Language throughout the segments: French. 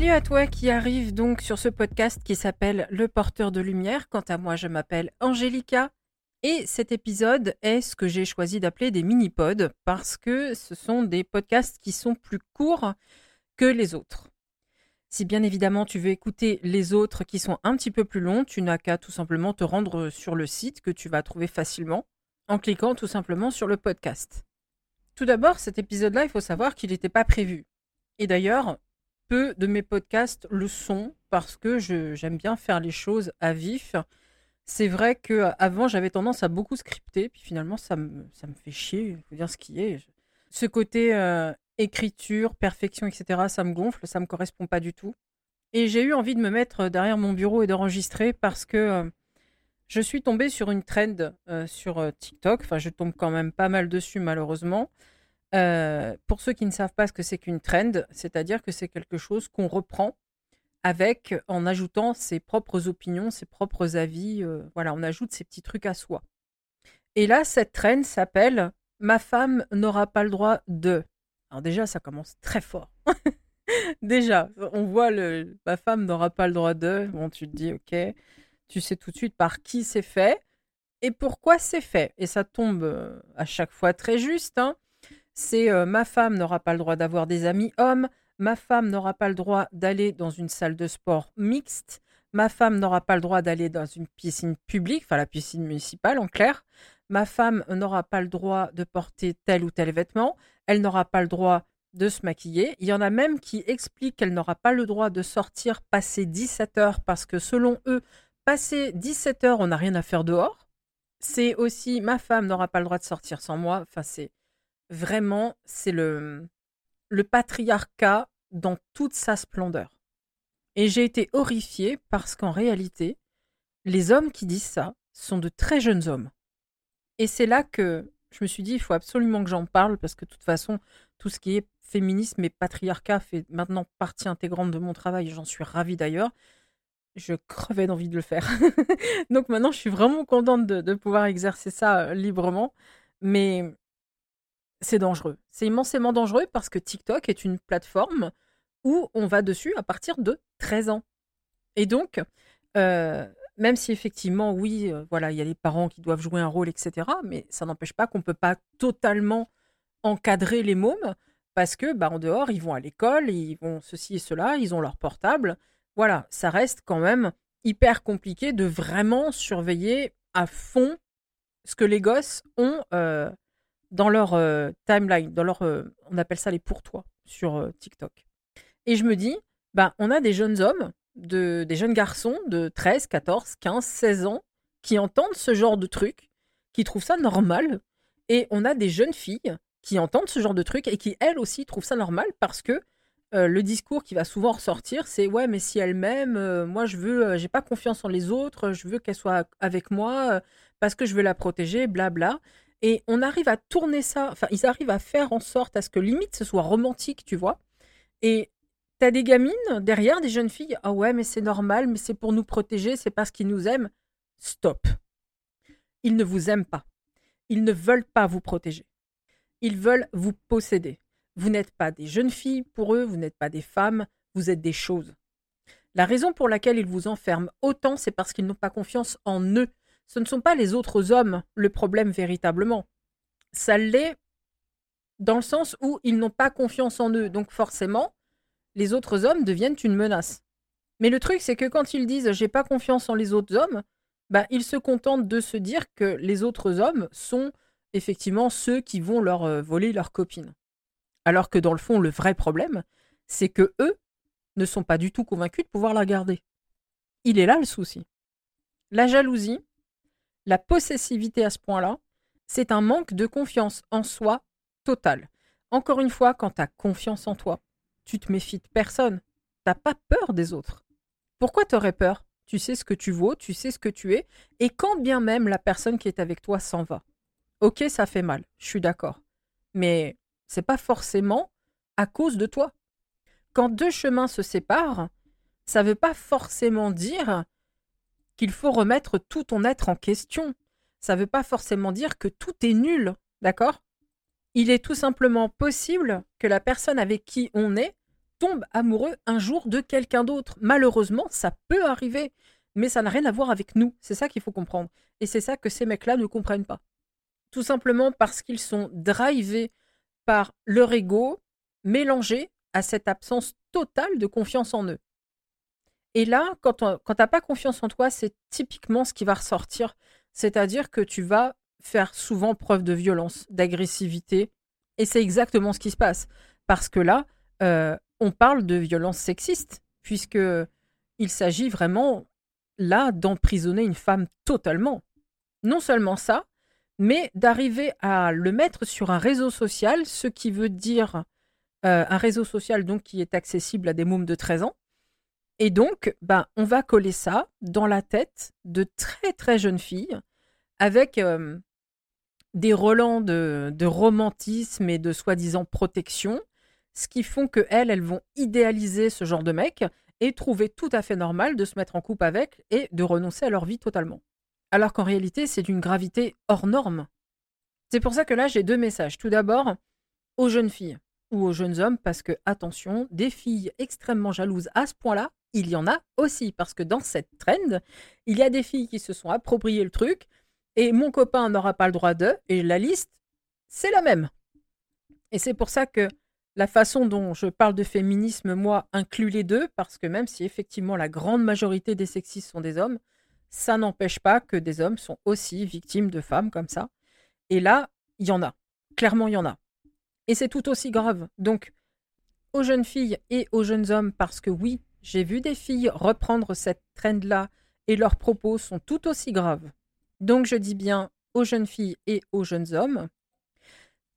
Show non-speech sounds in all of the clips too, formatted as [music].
Salut à toi qui arrive donc sur ce podcast qui s'appelle Le porteur de lumière. Quant à moi, je m'appelle Angélica et cet épisode est ce que j'ai choisi d'appeler des mini-pods parce que ce sont des podcasts qui sont plus courts que les autres. Si bien évidemment tu veux écouter les autres qui sont un petit peu plus longs, tu n'as qu'à tout simplement te rendre sur le site que tu vas trouver facilement en cliquant tout simplement sur le podcast. Tout d'abord, cet épisode-là, il faut savoir qu'il n'était pas prévu. Et d'ailleurs, peu de mes podcasts le sont parce que j'aime bien faire les choses à vif. C'est vrai que avant j'avais tendance à beaucoup scripter, puis finalement ça me, ça me fait chier, faut dire ce qui est. Ce côté euh, écriture, perfection, etc., ça me gonfle, ça me correspond pas du tout. Et j'ai eu envie de me mettre derrière mon bureau et d'enregistrer parce que euh, je suis tombée sur une trend euh, sur TikTok. Enfin, je tombe quand même pas mal dessus malheureusement. Euh, pour ceux qui ne savent pas ce que c'est qu'une trend, c'est-à-dire que c'est quelque chose qu'on reprend avec en ajoutant ses propres opinions, ses propres avis. Euh, voilà, on ajoute ces petits trucs à soi. Et là, cette trend s'appelle Ma femme n'aura pas le droit de. Alors déjà, ça commence très fort. [laughs] déjà, on voit le ma femme n'aura pas le droit de. Bon, tu te dis, ok, tu sais tout de suite par qui c'est fait et pourquoi c'est fait. Et ça tombe euh, à chaque fois très juste. Hein c'est ma femme n'aura pas le droit d'avoir des amis hommes, ma femme n'aura pas le droit d'aller dans une salle de sport mixte, ma femme n'aura pas le droit d'aller dans une piscine publique, enfin la piscine municipale en clair, ma femme n'aura pas le droit de porter tel ou tel vêtement, elle n'aura pas le droit de se maquiller. Il y en a même qui expliquent qu'elle n'aura pas le droit de sortir passer 17 heures parce que selon eux, passer 17 heures, on n'a rien à faire dehors. C'est aussi ma femme n'aura pas le droit de sortir sans moi. Enfin, c'est Vraiment, c'est le, patriarcat dans toute sa splendeur. Et j'ai été horrifiée parce qu'en réalité, les hommes qui disent ça sont de très jeunes hommes. Et c'est là que je me suis dit, il faut absolument que j'en parle parce que de toute façon, tout ce qui est féminisme et patriarcat fait maintenant partie intégrante de mon travail j'en suis ravie d'ailleurs. Je crevais d'envie de le faire. [laughs] Donc maintenant, je suis vraiment contente de, de pouvoir exercer ça euh, librement. Mais c'est dangereux. C'est immensément dangereux parce que TikTok est une plateforme où on va dessus à partir de 13 ans. Et donc, euh, même si effectivement, oui, euh, voilà, il y a les parents qui doivent jouer un rôle, etc., mais ça n'empêche pas qu'on ne peut pas totalement encadrer les mômes parce que, bah, en dehors, ils vont à l'école, ils vont ceci et cela, ils ont leur portable. Voilà, ça reste quand même hyper compliqué de vraiment surveiller à fond ce que les gosses ont euh, dans leur euh, timeline, dans leur, euh, on appelle ça les pour-toi sur euh, TikTok. Et je me dis, ben, on a des jeunes hommes, de, des jeunes garçons de 13, 14, 15, 16 ans qui entendent ce genre de truc, qui trouvent ça normal. Et on a des jeunes filles qui entendent ce genre de truc et qui, elles aussi, trouvent ça normal parce que le discours qui va souvent ressortir, c'est ouais, mais si elle m'aime, moi je veux, j'ai pas confiance en les autres, je veux qu'elle soit avec moi parce que je veux la protéger, blabla. Et on arrive à tourner ça, enfin, ils arrivent à faire en sorte à ce que limite ce soit romantique, tu vois. Et t'as des gamines derrière, des jeunes filles, ah ouais, mais c'est normal, mais c'est pour nous protéger, c'est parce qu'ils nous aiment. Stop. Ils ne vous aiment pas. Ils ne veulent pas vous protéger. Ils veulent vous posséder. Vous n'êtes pas des jeunes filles pour eux, vous n'êtes pas des femmes, vous êtes des choses. La raison pour laquelle ils vous enferment autant, c'est parce qu'ils n'ont pas confiance en eux ce ne sont pas les autres hommes le problème véritablement. Ça l'est dans le sens où ils n'ont pas confiance en eux. Donc forcément, les autres hommes deviennent une menace. Mais le truc, c'est que quand ils disent j'ai pas confiance en les autres hommes, bah, ils se contentent de se dire que les autres hommes sont effectivement ceux qui vont leur euh, voler leur copine. Alors que dans le fond, le vrai problème, c'est que eux ne sont pas du tout convaincus de pouvoir la garder. Il est là le souci. La jalousie, la possessivité à ce point-là, c'est un manque de confiance en soi total. Encore une fois, quand tu as confiance en toi, tu te méfies de personne. T'as pas peur des autres. Pourquoi t'aurais peur? Tu sais ce que tu vaux, tu sais ce que tu es, et quand bien même la personne qui est avec toi s'en va. Ok, ça fait mal, je suis d'accord. Mais c'est pas forcément à cause de toi. Quand deux chemins se séparent, ça veut pas forcément dire qu'il faut remettre tout ton être en question. Ça ne veut pas forcément dire que tout est nul, d'accord? Il est tout simplement possible que la personne avec qui on est tombe amoureux un jour de quelqu'un d'autre. Malheureusement, ça peut arriver, mais ça n'a rien à voir avec nous. C'est ça qu'il faut comprendre. Et c'est ça que ces mecs-là ne comprennent pas. Tout simplement parce qu'ils sont drivés par leur ego mélangé à cette absence totale de confiance en eux. Et là, quand tu n'as pas confiance en toi, c'est typiquement ce qui va ressortir. C'est-à-dire que tu vas faire souvent preuve de violence, d'agressivité. Et c'est exactement ce qui se passe. Parce que là, euh, on parle de violence sexiste, puisque il s'agit vraiment là d'emprisonner une femme totalement. Non seulement ça, mais d'arriver à le mettre sur un réseau social, ce qui veut dire euh, un réseau social donc qui est accessible à des mômes de 13 ans. Et donc, ben, on va coller ça dans la tête de très très jeunes filles avec euh, des relents de, romantisme et de soi-disant protection, ce qui font que elles, elles vont idéaliser ce genre de mec et trouver tout à fait normal de se mettre en couple avec et de renoncer à leur vie totalement. Alors qu'en réalité, c'est d'une gravité hors norme. C'est pour ça que là, j'ai deux messages. Tout d'abord, aux jeunes filles ou aux jeunes hommes, parce que, attention, des filles extrêmement jalouses à ce point-là, il y en a aussi, parce que dans cette trend, il y a des filles qui se sont appropriées le truc, et mon copain n'aura pas le droit d'eux, et la liste, c'est la même. Et c'est pour ça que la façon dont je parle de féminisme, moi, inclut les deux, parce que même si effectivement la grande majorité des sexistes sont des hommes, ça n'empêche pas que des hommes sont aussi victimes de femmes comme ça. Et là, il y en a. Clairement, il y en a. Et c'est tout aussi grave. Donc, aux jeunes filles et aux jeunes hommes, parce que oui, j'ai vu des filles reprendre cette trend-là et leurs propos sont tout aussi graves. Donc, je dis bien aux jeunes filles et aux jeunes hommes,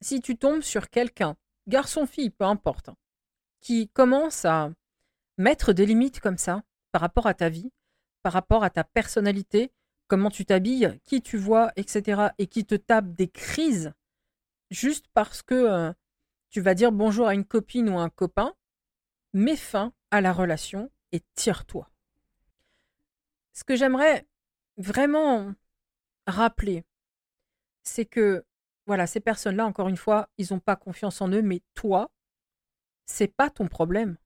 si tu tombes sur quelqu'un, garçon-fille, peu importe, qui commence à mettre des limites comme ça par rapport à ta vie, par rapport à ta personnalité, comment tu t'habilles, qui tu vois, etc., et qui te tape des crises juste parce que euh, tu vas dire bonjour à une copine ou un copain, mets fin à la relation et tire-toi. Ce que j'aimerais vraiment rappeler, c'est que voilà, ces personnes-là, encore une fois, ils n'ont pas confiance en eux, mais toi, c'est pas ton problème.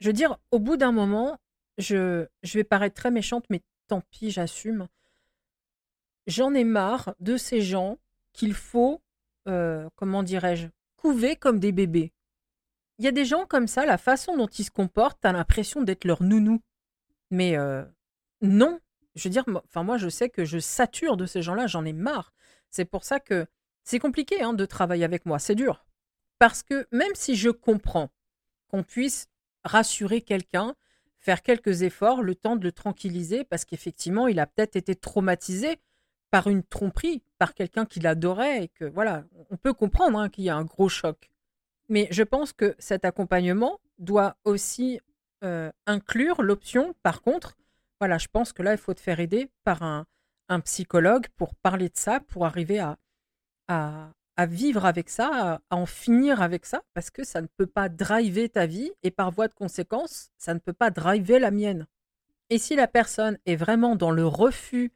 Je veux dire, au bout d'un moment, je, vais paraître très méchante, mais tant pis, j'assume. J'en ai marre de ces gens qu'il faut, euh, comment dirais-je, couver comme des bébés. Il y a des gens comme ça, la façon dont ils se comportent, t'as l'impression d'être leur nounou. Mais euh, non, je veux dire, enfin moi je sais que je sature de ces gens-là, j'en ai marre. C'est pour ça que c'est compliqué hein, de travailler avec moi, c'est dur. Parce que même si je comprends qu'on puisse rassurer quelqu'un, faire quelques efforts, le temps de le tranquilliser, parce qu'effectivement, il a peut-être été traumatisé par une tromperie, par quelqu'un qu'il adorait, et que voilà, on peut comprendre hein, qu'il y a un gros choc. Mais je pense que cet accompagnement doit aussi inclure l'option, par contre, voilà, je pense que là, il faut te faire aider par un, psychologue pour parler de ça, pour arriver à, vivre avec ça, à, en finir avec ça, parce que ça ne peut pas driver ta vie et par voie de conséquence, ça ne peut pas driver la mienne. Et si la personne est vraiment dans le refus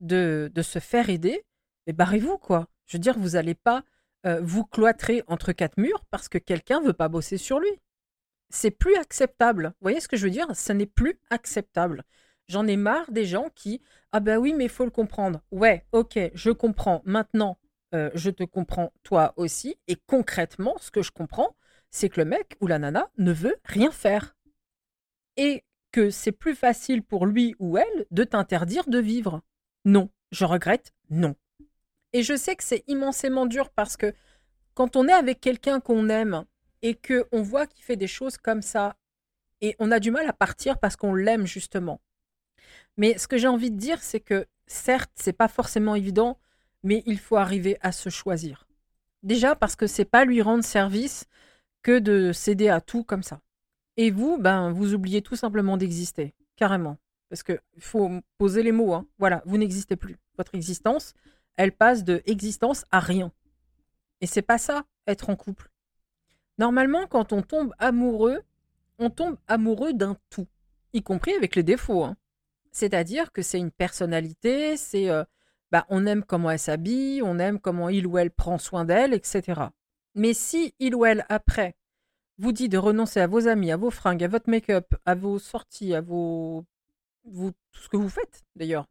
de, de se faire aider, mais barrez-vous, quoi. Je veux dire, vous n'allez pas euh, vous cloîtrer entre quatre murs parce que quelqu'un veut pas bosser sur lui. C'est plus acceptable. Vous voyez ce que je veux dire? Ce n'est plus acceptable. J'en ai marre des gens qui Ah ben oui, mais il faut le comprendre. Ouais, ok, je comprends. Maintenant, euh, je te comprends toi aussi. Et concrètement, ce que je comprends, c'est que le mec ou la nana ne veut rien faire. Et que c'est plus facile pour lui ou elle de t'interdire de vivre. Non, je regrette, non. Et je sais que c'est immensément dur parce que quand on est avec quelqu'un qu'on aime et que on voit qu'il fait des choses comme ça, et on a du mal à partir parce qu'on l'aime justement. Mais ce que j'ai envie de dire, c'est que certes, c'est pas forcément évident, mais il faut arriver à se choisir. Déjà parce que c'est pas lui rendre service que de céder à tout comme ça. Et vous, ben, vous oubliez tout simplement d'exister, carrément. Parce qu'il faut poser les mots. Hein. Voilà, vous n'existez plus. Votre existence, elle passe de existence à rien. Et c'est pas ça, être en couple. Normalement, quand on tombe amoureux, on tombe amoureux d'un tout, y compris avec les défauts. Hein. C'est-à-dire que c'est une personnalité, c'est euh, bah, on aime comment elle s'habille, on aime comment il ou elle prend soin d'elle, etc. Mais si il ou elle, après, vous dit de renoncer à vos amis, à vos fringues, à votre make-up, à vos sorties, à vos, vous, tout ce que vous faites d'ailleurs.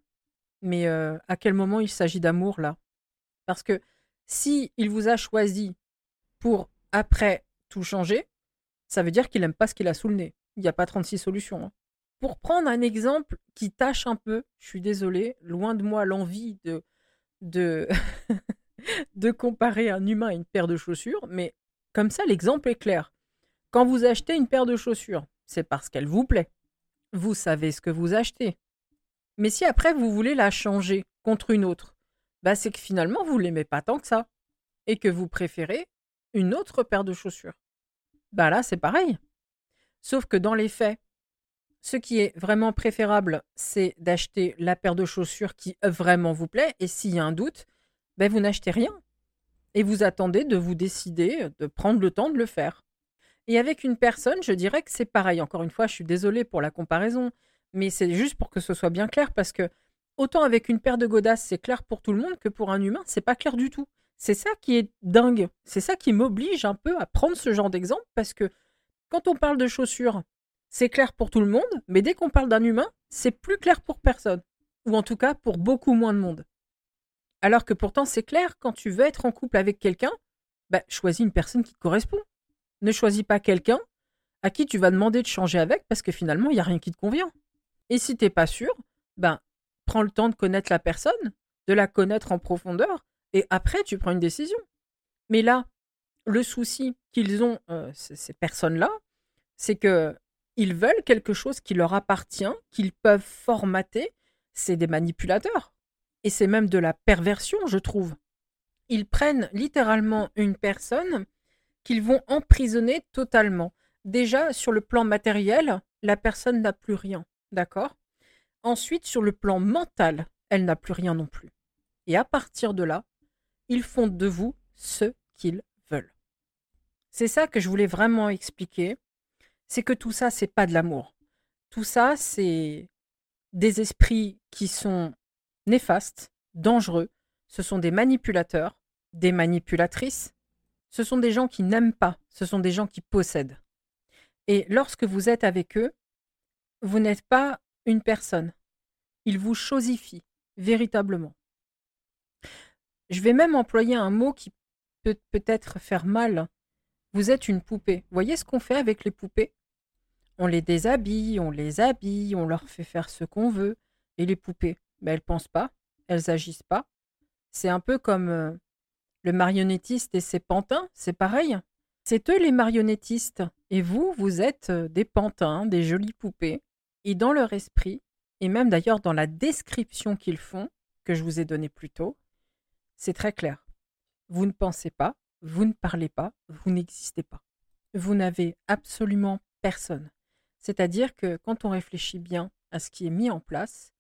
Mais à quel moment il s'agit d'amour là? Parce que si il vous a choisi pour après tout changer, ça veut dire qu'il n'aime pas ce qu'il a sous le nez. Il n'y a pas 36 solutions. Hein. Pour prendre un exemple qui tâche un peu, je suis désolée, loin de moi l'envie de, [laughs] de comparer un humain à une paire de chaussures, mais comme ça l'exemple est clair. Quand vous achetez une paire de chaussures, c'est parce qu'elle vous plaît. Vous savez ce que vous achetez. Mais si après vous voulez la changer contre une autre, bah c'est que finalement vous l'aimez pas tant que ça et que vous préférez une autre paire de chaussures. Bah là c'est pareil. Sauf que dans les faits, ce qui est vraiment préférable, c'est d'acheter la paire de chaussures qui vraiment vous plaît et s'il y a un doute, ben vous n'achetez rien et vous attendez de vous décider, de prendre le temps de le faire. Et avec une personne, je dirais que c'est pareil. Encore une fois, je suis désolée pour la comparaison, mais c'est juste pour que ce soit bien clair parce que autant avec une paire de godasses, c'est clair pour tout le monde que pour un humain, c'est pas clair du tout. C'est ça qui est dingue. C'est ça qui m'oblige un peu à prendre ce genre d'exemple parce que quand on parle de chaussures, c'est clair pour tout le monde, mais dès qu'on parle d'un humain, c'est plus clair pour personne. Ou en tout cas pour beaucoup moins de monde. Alors que pourtant, c'est clair, quand tu veux être en couple avec quelqu'un, bah, choisis une personne qui te correspond. Ne choisis pas quelqu'un à qui tu vas demander de changer avec parce que finalement, il n'y a rien qui te convient. Et si tu n'es pas sûr, ben, prends le temps de connaître la personne, de la connaître en profondeur, et après, tu prends une décision. Mais là, le souci qu'ils ont, euh, ces personnes-là, c'est que ils veulent quelque chose qui leur appartient, qu'ils peuvent formater. C'est des manipulateurs. Et c'est même de la perversion, je trouve. Ils prennent littéralement une personne qu'ils vont emprisonner totalement. Déjà, sur le plan matériel, la personne n'a plus rien. D'accord Ensuite, sur le plan mental, elle n'a plus rien non plus. Et à partir de là, ils font de vous ce qu'ils veulent. C'est ça que je voulais vraiment expliquer. C'est que tout ça, c'est pas de l'amour. Tout ça, c'est des esprits qui sont néfastes, dangereux. Ce sont des manipulateurs, des manipulatrices. Ce sont des gens qui n'aiment pas. Ce sont des gens qui possèdent. Et lorsque vous êtes avec eux, vous n'êtes pas une personne. Ils vous chosifient, véritablement. Je vais même employer un mot qui peut peut-être faire mal. Vous êtes une poupée. Voyez ce qu'on fait avec les poupées? On les déshabille, on les habille, on leur fait faire ce qu'on veut. Et les poupées, ben, elles pensent pas, elles agissent pas. C'est un peu comme euh, le marionnettiste et ses pantins, c'est pareil. C'est eux les marionnettistes. Et vous, vous êtes euh, des pantins, des jolies poupées. Et dans leur esprit, et même d'ailleurs dans la description qu'ils font, que je vous ai donnée plus tôt, c'est très clair. Vous ne pensez pas, vous ne parlez pas, vous n'existez pas. Vous n'avez absolument personne. C'est-à-dire que quand on réfléchit bien à ce qui est mis en place,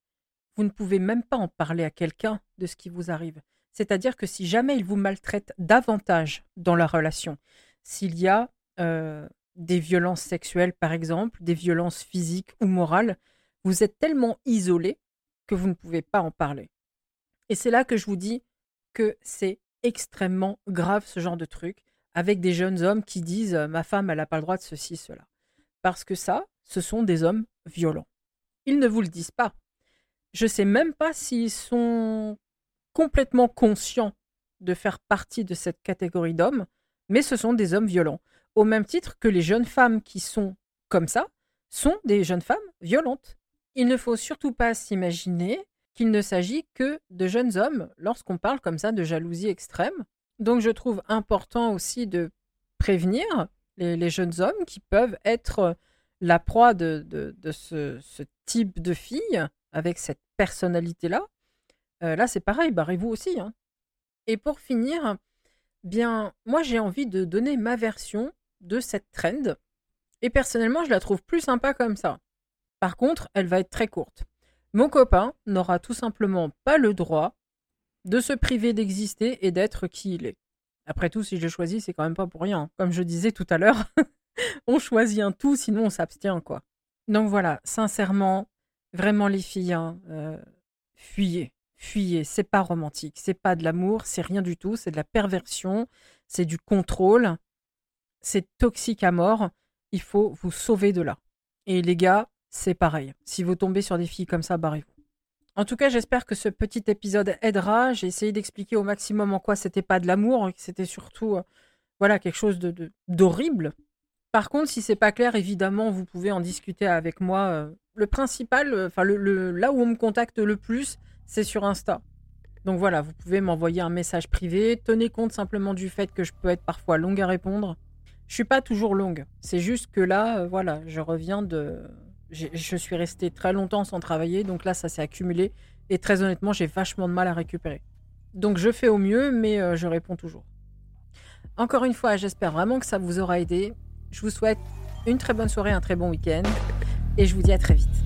vous ne pouvez même pas en parler à quelqu'un de ce qui vous arrive. C'est-à-dire que si jamais il vous maltraite davantage dans la relation, s'il y a euh, des violences sexuelles, par exemple, des violences physiques ou morales, vous êtes tellement isolé que vous ne pouvez pas en parler. Et c'est là que je vous dis que c'est extrêmement grave ce genre de truc, avec des jeunes hommes qui disent euh, ma femme, elle n'a pas le droit de ceci, cela. Parce que ça, ce sont des hommes violents. Ils ne vous le disent pas. Je ne sais même pas s'ils sont complètement conscients de faire partie de cette catégorie d'hommes, mais ce sont des hommes violents. Au même titre que les jeunes femmes qui sont comme ça sont des jeunes femmes violentes. Il ne faut surtout pas s'imaginer qu'il ne s'agit que de jeunes hommes lorsqu'on parle comme ça de jalousie extrême. Donc je trouve important aussi de prévenir les, jeunes hommes qui peuvent être la proie de, ce, type de fille avec cette personnalité-là. Euh, là, c'est pareil, barrez-vous aussi. Hein. Et pour finir, bien, moi j'ai envie de donner ma version de cette trend. Et personnellement, je la trouve plus sympa comme ça. Par contre, elle va être très courte. Mon copain n'aura tout simplement pas le droit de se priver d'exister et d'être qui il est. Après tout, si je choisis, c'est quand même pas pour rien. Comme je disais tout à l'heure, [laughs] on choisit un tout, sinon on s'abstient, quoi. Donc voilà, sincèrement, vraiment les filles, hein, euh, fuyez, fuyez. C'est pas romantique, c'est pas de l'amour, c'est rien du tout, c'est de la perversion, c'est du contrôle c'est toxique à mort. Il faut vous sauver de là. Et les gars, c'est pareil. Si vous tombez sur des filles comme ça, barrez-vous. En tout cas, j'espère que ce petit épisode aidera. J'ai essayé d'expliquer au maximum en quoi c'était pas de l'amour, c'était surtout euh, voilà quelque chose de d'horrible. Par contre, si c'est pas clair, évidemment, vous pouvez en discuter avec moi. Euh. Le principal, euh, enfin là où on me contacte le plus, c'est sur Insta. Donc voilà, vous pouvez m'envoyer un message privé. Tenez compte simplement du fait que je peux être parfois longue à répondre. Je suis pas toujours longue. C'est juste que là, voilà, je reviens de je suis restée très longtemps sans travailler, donc là, ça s'est accumulé. Et très honnêtement, j'ai vachement de mal à récupérer. Donc je fais au mieux, mais euh, je réponds toujours. Encore une fois, j'espère vraiment que ça vous aura aidé. Je vous souhaite une très bonne soirée, un très bon week-end. Et je vous dis à très vite.